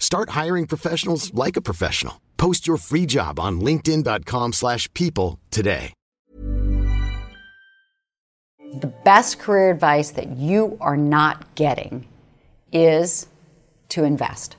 Start hiring professionals like a professional. Post your free job on linkedin.com/people slash people today. The best career advice that you are not getting is to invest.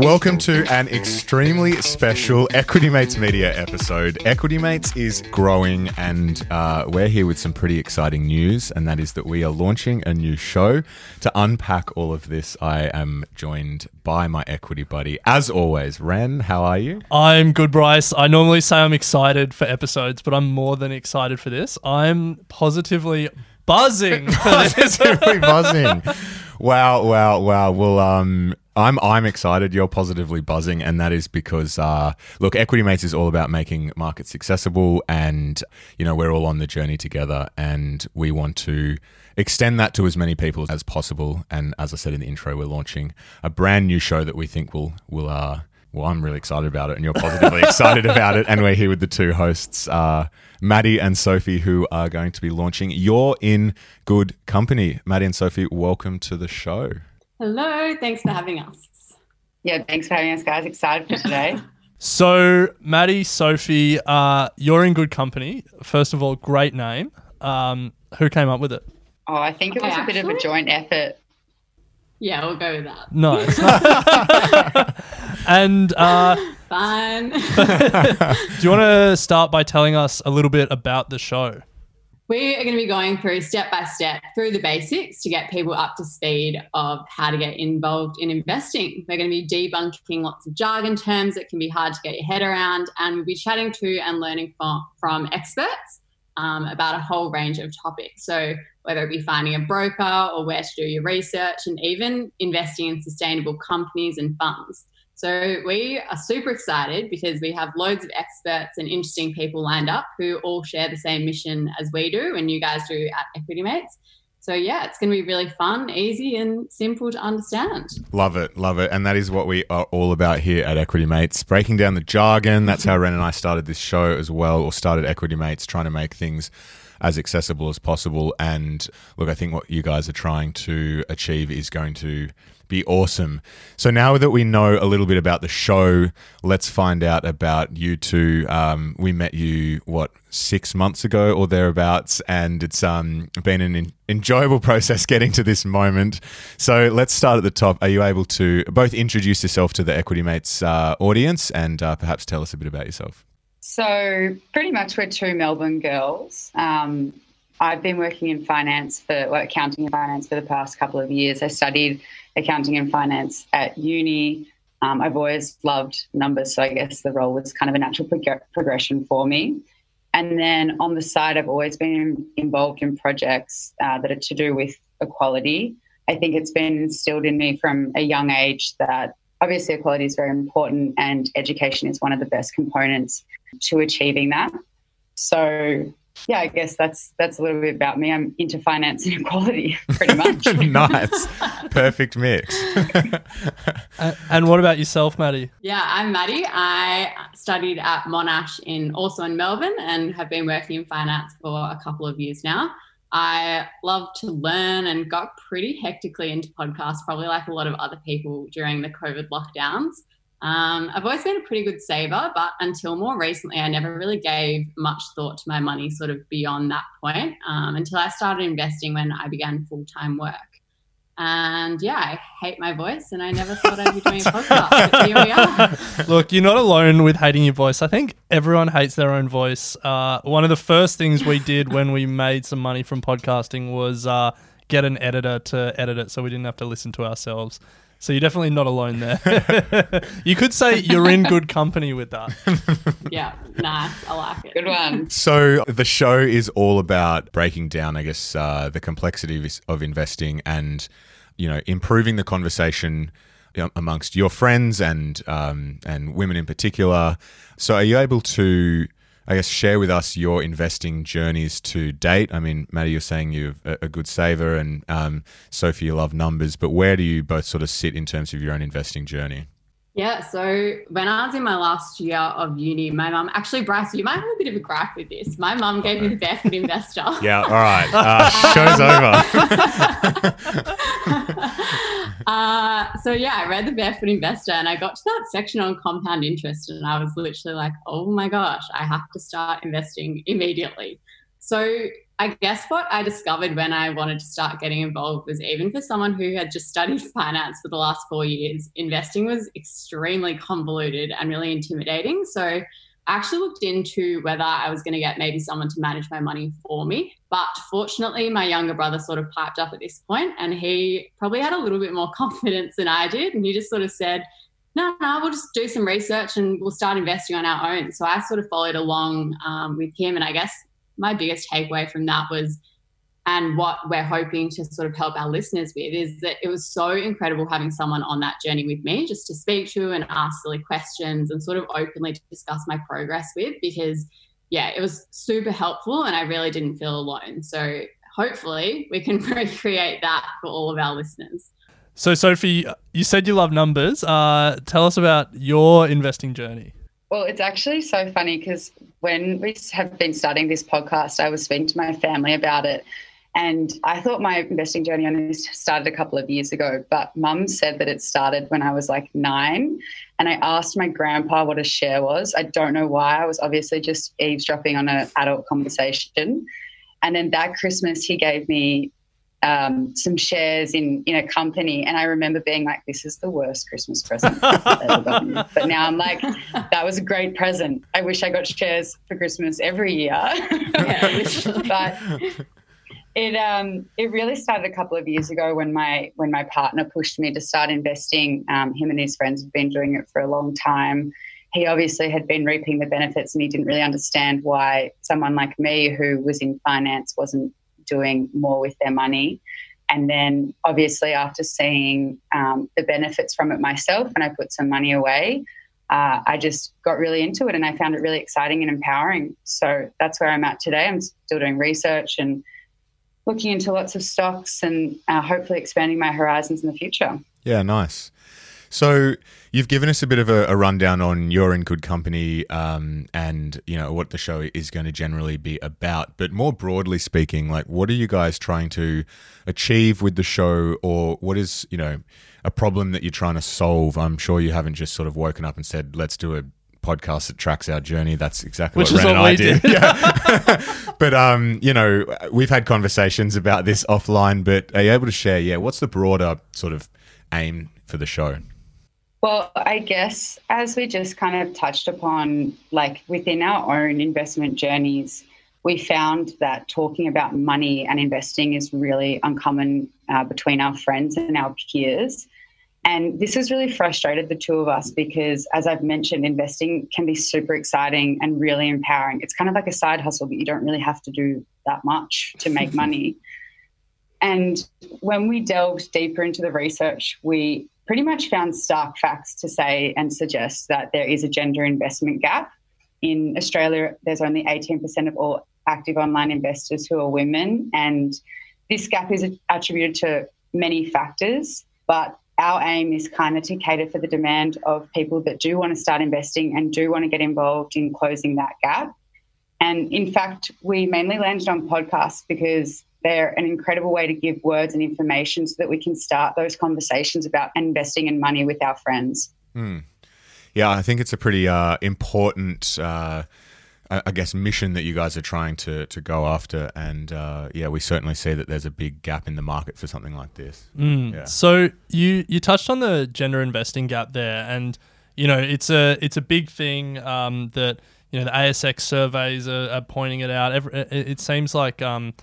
Welcome to an extremely special Equity Mates Media episode. Equity Mates is growing, and uh, we're here with some pretty exciting news, and that is that we are launching a new show. To unpack all of this, I am joined by my equity buddy, as always. Ren, how are you? I'm good, Bryce. I normally say I'm excited for episodes, but I'm more than excited for this. I'm positively buzzing. Positively buzzing. Wow, wow, wow. Well, um, I'm I'm excited. You're positively buzzing, and that is because uh, look, Equity Mates is all about making markets accessible, and you know we're all on the journey together, and we want to extend that to as many people as possible. And as I said in the intro, we're launching a brand new show that we think will will uh, well, I'm really excited about it, and you're positively excited about it. And we're here with the two hosts, uh, Maddie and Sophie, who are going to be launching. You're in good company, Maddie and Sophie. Welcome to the show. Hello, thanks for having us. Yeah, thanks for having us, guys. Excited for today. So, Maddie, Sophie, uh, you're in good company. First of all, great name. Um, who came up with it? oh, I think it was a bit of a joint effort. Yeah, we'll go with that. Nice. and uh, Fine. do you want to start by telling us a little bit about the show? We are going to be going through step by step through the basics to get people up to speed of how to get involved in investing. We're going to be debunking lots of jargon terms that can be hard to get your head around, and we'll be chatting to and learning from, from experts um, about a whole range of topics. So, whether it be finding a broker or where to do your research, and even investing in sustainable companies and funds. So we are super excited because we have loads of experts and interesting people lined up who all share the same mission as we do and you guys do at Equity Mates. So yeah, it's going to be really fun, easy and simple to understand. Love it, love it. And that is what we are all about here at Equity Mates, breaking down the jargon. That's how Ren and I started this show as well, or started Equity Mates, trying to make things as accessible as possible. And look, I think what you guys are trying to achieve is going to be awesome. So now that we know a little bit about the show, let's find out about you two. Um, we met you what six months ago or thereabouts, and it's um, been an en- enjoyable process getting to this moment. So let's start at the top. Are you able to both introduce yourself to the Equity Mates uh, audience and uh, perhaps tell us a bit about yourself? So, pretty much, we're two Melbourne girls. Um, I've been working in finance for, well, accounting and finance for the past couple of years. I studied accounting and finance at uni. Um, I've always loved numbers, so I guess the role was kind of a natural prog- progression for me. And then on the side, I've always been involved in projects uh, that are to do with equality. I think it's been instilled in me from a young age that obviously equality is very important and education is one of the best components to achieving that. So yeah, I guess that's that's a little bit about me. I'm into finance and equality pretty much. nice, perfect mix. A- And what about yourself, Maddie? Yeah, I'm Maddie. I studied at Monash in also in Melbourne and have been working in finance for a couple of years now. I love to learn and got pretty hectically into podcasts, probably like a lot of other people during the COVID lockdowns. Um, I've always been a pretty good saver, but until more recently, I never really gave much thought to my money sort of beyond that point um, until I started investing when I began full time work. And yeah, I hate my voice and I never thought I'd be doing a podcast, here we are. Look, you're not alone with hating your voice. I think everyone hates their own voice. Uh, one of the first things we did when we made some money from podcasting was uh, get an editor to edit it so we didn't have to listen to ourselves. So you're definitely not alone there. you could say you're in good company with that. Yeah, nice. I like it. Good one. So the show is all about breaking down, I guess, uh, the complexity of, of investing and you know improving the conversation amongst your friends and um, and women in particular. So are you able to? I guess share with us your investing journeys to date. I mean, Maddie, you're saying you're a, good saver, and um, Sophie, you love numbers. But where do you both sort of sit in terms of your own investing journey? Yeah, so when I was in my last year of uni, my mum actually, Bryce, you might have a bit of a gripe with this. My mum gave me the Barefoot Investor. Yeah, all right. Uh, show's over. uh, so yeah, I read the Barefoot Investor and I got to that section on compound interest, and I was literally like, oh my gosh, I have to start investing immediately. So I guess what I discovered when I wanted to start getting involved was even for someone who had just studied finance for the last four years, investing was extremely convoluted and really intimidating. So Actually looked into whether I was going to get maybe someone to manage my money for me. But fortunately, my younger brother sort of piped up at this point and he probably had a little bit more confidence than I did. And he just sort of said, no, no, we'll just do some research and we'll start investing on our own. So I sort of followed along um, with him. And I guess my biggest takeaway from that was and what we're hoping to sort of help our listeners with is that it was so incredible having someone on that journey with me just to speak to and ask silly questions and sort of openly to discuss my progress with because yeah it was super helpful and i really didn't feel alone. So hopefully we can recreate that for all of our listeners. So sophie you said you love numbers. Uh, tell us about your investing journey. Well, it's actually so funny because when we have been starting this podcast, I was speaking to my family about it. And I thought my investing journey on this started a couple of years ago, but mum said that it started when I was like nine. And I asked my grandpa what a share was. I don't know why. I was obviously just eavesdropping on an adult conversation. And then that Christmas, he gave me um, some shares in in a company, and I remember being like, "This is the worst Christmas present I've ever gotten." But now I'm like, "That was a great present. I wish I got shares for Christmas every year." but it um it really started a couple of years ago when my when my partner pushed me to start investing. Um, him and his friends have been doing it for a long time. He obviously had been reaping the benefits, and he didn't really understand why someone like me, who was in finance, wasn't doing more with their money. And then, obviously, after seeing um, the benefits from it myself, and I put some money away, uh, I just got really into it and I found it really exciting and empowering. So that's where I'm at today. I'm still doing research and looking into lots of stocks and uh, hopefully expanding my horizons in the future. Yeah, nice. So you've given us a bit of a, a rundown on you're in good company um, and you know what the show is going to generally be about. But more broadly speaking, like what are you guys trying to achieve with the show, or what is you know a problem that you're trying to solve? I'm sure you haven't just sort of woken up and said, "Let's do a podcast that tracks our journey. That's exactly Which what is Ren what and I did. did. Yeah. but um, you know, we've had conversations about this offline. But are you able to share? Yeah, what's the broader sort of aim for the show? Well, I guess as we just kind of touched upon, like within our own investment journeys, we found that talking about money and investing is really uncommon uh, between our friends and our peers. And this has really frustrated the two of us because, as I've mentioned, investing can be super exciting and really empowering. It's kind of like a side hustle, but you don't really have to do that much to make money. And when we delved deeper into the research, we pretty much found stark facts to say and suggest that there is a gender investment gap. In Australia, there's only 18% of all active online investors who are women. And this gap is attributed to many factors, but our aim is kind of to cater for the demand of people that do want to start investing and do want to get involved in closing that gap. And in fact, we mainly landed on podcasts because they're an incredible way to give words and information so that we can start those conversations about investing in money with our friends. Hmm. Yeah, I think it's a pretty uh, important, uh, I guess, mission that you guys are trying to to go after. And uh, yeah, we certainly see that there's a big gap in the market for something like this. Mm. Yeah. So you you touched on the gender investing gap there, and you know it's a it's a big thing um, that you know the ASX surveys are, are pointing it out. Every, it, it seems like um,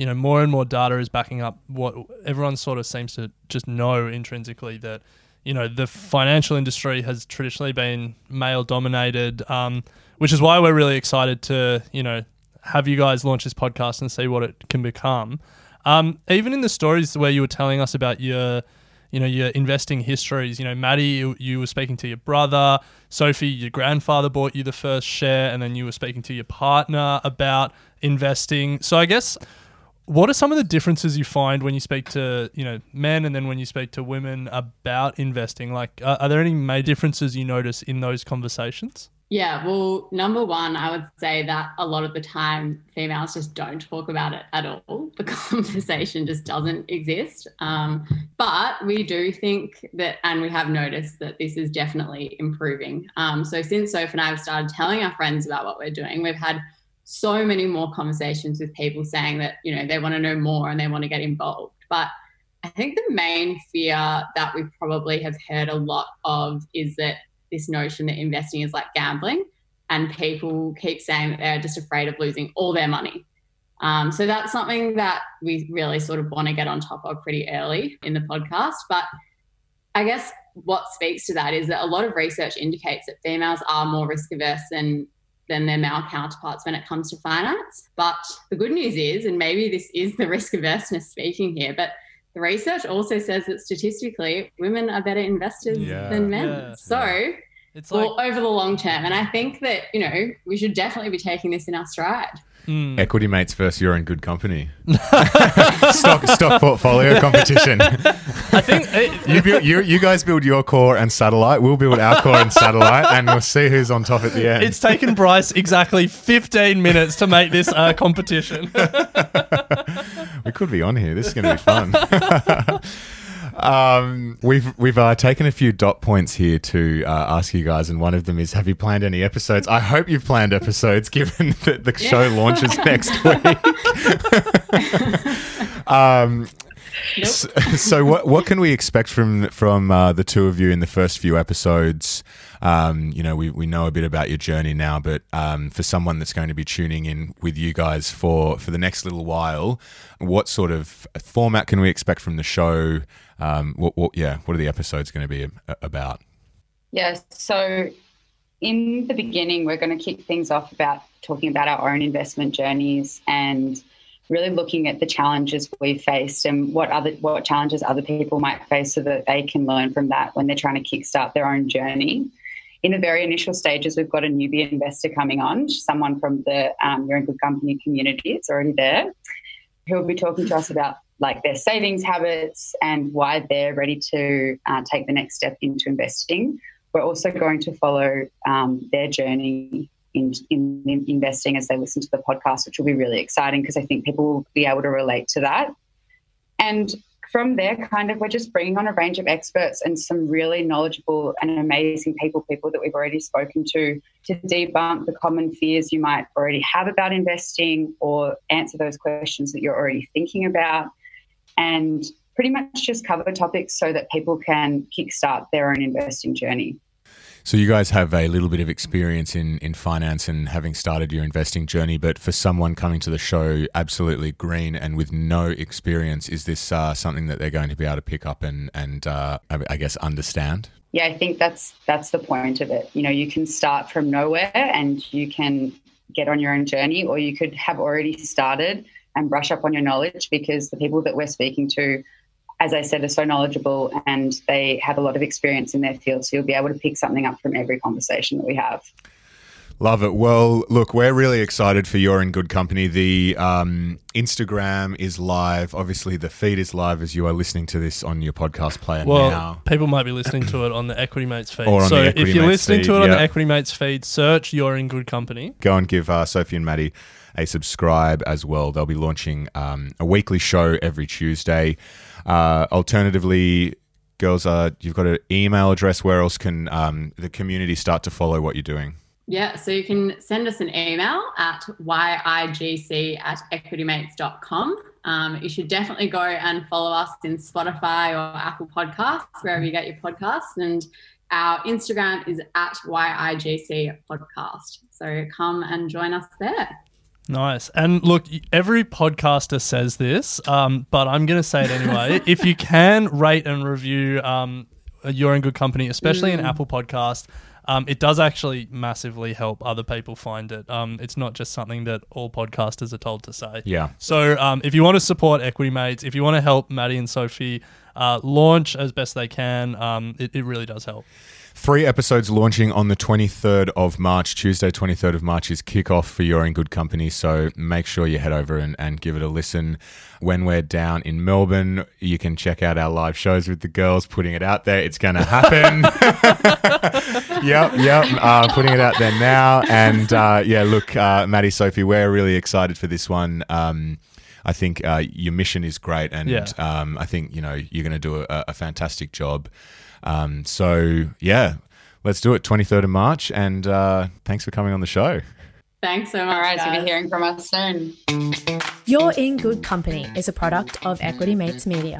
you know, more and more data is backing up what everyone sort of seems to just know intrinsically that, you know, the financial industry has traditionally been male dominated, um, which is why we're really excited to, you know, have you guys launch this podcast and see what it can become. Um, even in the stories where you were telling us about your, you know, your investing histories, you know, Maddie, you, you were speaking to your brother, Sophie, your grandfather bought you the first share, and then you were speaking to your partner about investing. So I guess what are some of the differences you find when you speak to you know men and then when you speak to women about investing? Like, are there any major differences you notice in those conversations? Yeah, well, number one, I would say that a lot of the time females just don't talk about it at all. The conversation just doesn't exist. Um, but we do think that, and we have noticed that this is definitely improving. Um, so since Soph and I have started telling our friends about what we're doing, we've had so many more conversations with people saying that you know they want to know more and they want to get involved. But i think the main fear that we probably have heard a lot of is that this notion that investing is like gambling and people keep saying that they're just afraid of losing all their money. Um, so that's something that we really sort of want to get on top of pretty early in the podcast. But i guess what speaks to that is that a lot of research indicates that females are more risk averse than than their male counterparts when it comes to finance. But the good news is, and maybe this is the risk averseness speaking here, but the research also says that statistically, women are better investors yeah. than men. Yeah. So it's like, well, over the long term. And I think that, you know, we should definitely be taking this in our stride. Mm. Equity mates versus you're in good company. stock stock portfolio competition. I think it, you, build, you you guys build your core and satellite. We'll build our core and satellite, and we'll see who's on top at the end. It's taken Bryce exactly 15 minutes to make this uh, competition. we could be on here. This is going to be fun. Um, we've we've uh, taken a few dot points here to uh, ask you guys, and one of them is: Have you planned any episodes? I hope you've planned episodes, given that the show launches next week. um, Nope. So, so, what what can we expect from from uh, the two of you in the first few episodes? Um, you know, we, we know a bit about your journey now, but um, for someone that's going to be tuning in with you guys for for the next little while, what sort of format can we expect from the show? Um, what, what, yeah, what are the episodes going to be about? Yes. Yeah, so in the beginning, we're going to kick things off about talking about our own investment journeys and really looking at the challenges we've faced and what other what challenges other people might face so that they can learn from that when they're trying to kickstart their own journey. In the very initial stages, we've got a newbie investor coming on, someone from the um, You're in Good Company community. It's already there. Who'll be talking to us about like their savings habits and why they're ready to uh, take the next step into investing. We're also going to follow um, their journey in, in, in, investing as they listen to the podcast, which will be really exciting because I think people will be able to relate to that. And from there, kind of, we're just bringing on a range of experts and some really knowledgeable and amazing people, people that we've already spoken to, to debunk the common fears you might already have about investing or answer those questions that you're already thinking about and pretty much just cover topics so that people can kickstart their own investing journey. So you guys have a little bit of experience in, in finance and having started your investing journey, but for someone coming to the show absolutely green and with no experience, is this uh, something that they're going to be able to pick up and and uh, I guess understand? Yeah, I think that's that's the point of it. You know, you can start from nowhere and you can get on your own journey, or you could have already started and brush up on your knowledge because the people that we're speaking to, as I said, are so knowledgeable and they have a lot of experience in their field. So you'll be able to pick something up from every conversation that we have. Love it. Well, look, we're really excited for You're in Good Company. The um, Instagram is live. Obviously, the feed is live as you are listening to this on your podcast player well, now. People might be listening to it on the Equity Mates feed. Or on so the Equity if you're Mates listening feed, to it on the Equity Mates feed, search You're in Good Company. Go and give uh, Sophie and Maddie a subscribe as well. They'll be launching um, a weekly show every Tuesday. Uh, alternatively, girls, uh, you've got an email address. Where else can um, the community start to follow what you're doing? Yeah, so you can send us an email at yigc at equitymates.com. Um, you should definitely go and follow us in Spotify or Apple Podcasts, wherever you get your podcasts. And our Instagram is at YIGC podcast. So come and join us there. Nice. And look, every podcaster says this, um, but I'm going to say it anyway. if you can rate and review um, You're in Good Company, especially in Apple Podcast, um, it does actually massively help other people find it. Um, it's not just something that all podcasters are told to say. Yeah. So um, if you want to support Equity Mates, if you want to help Maddie and Sophie uh, launch as best they can, um, it, it really does help. Three episodes launching on the 23rd of March. Tuesday, 23rd of March is kickoff for You're in Good Company. So make sure you head over and, and give it a listen. When we're down in Melbourne, you can check out our live shows with the girls, putting it out there. It's going to happen. yep, yep. Uh, putting it out there now. And uh, yeah, look, uh, Maddie, Sophie, we're really excited for this one. Um, I think uh, your mission is great, and Yeah. um, I think you know you're going to do a, a fantastic job. Um, so yeah, let's do it. 23rd of March, and uh, thanks for coming on the show. Thanks so much. All right, so guys. you'll be hearing from us soon. You're in Good Company is a product of Equity Mates Media.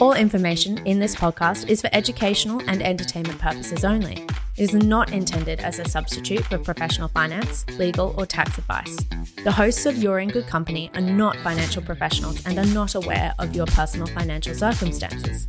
All information in this podcast is for educational and entertainment purposes only. Is not intended as a substitute for professional finance, legal, or tax advice. The hosts of You're in Good Company are not financial professionals and are not aware of your personal financial circumstances.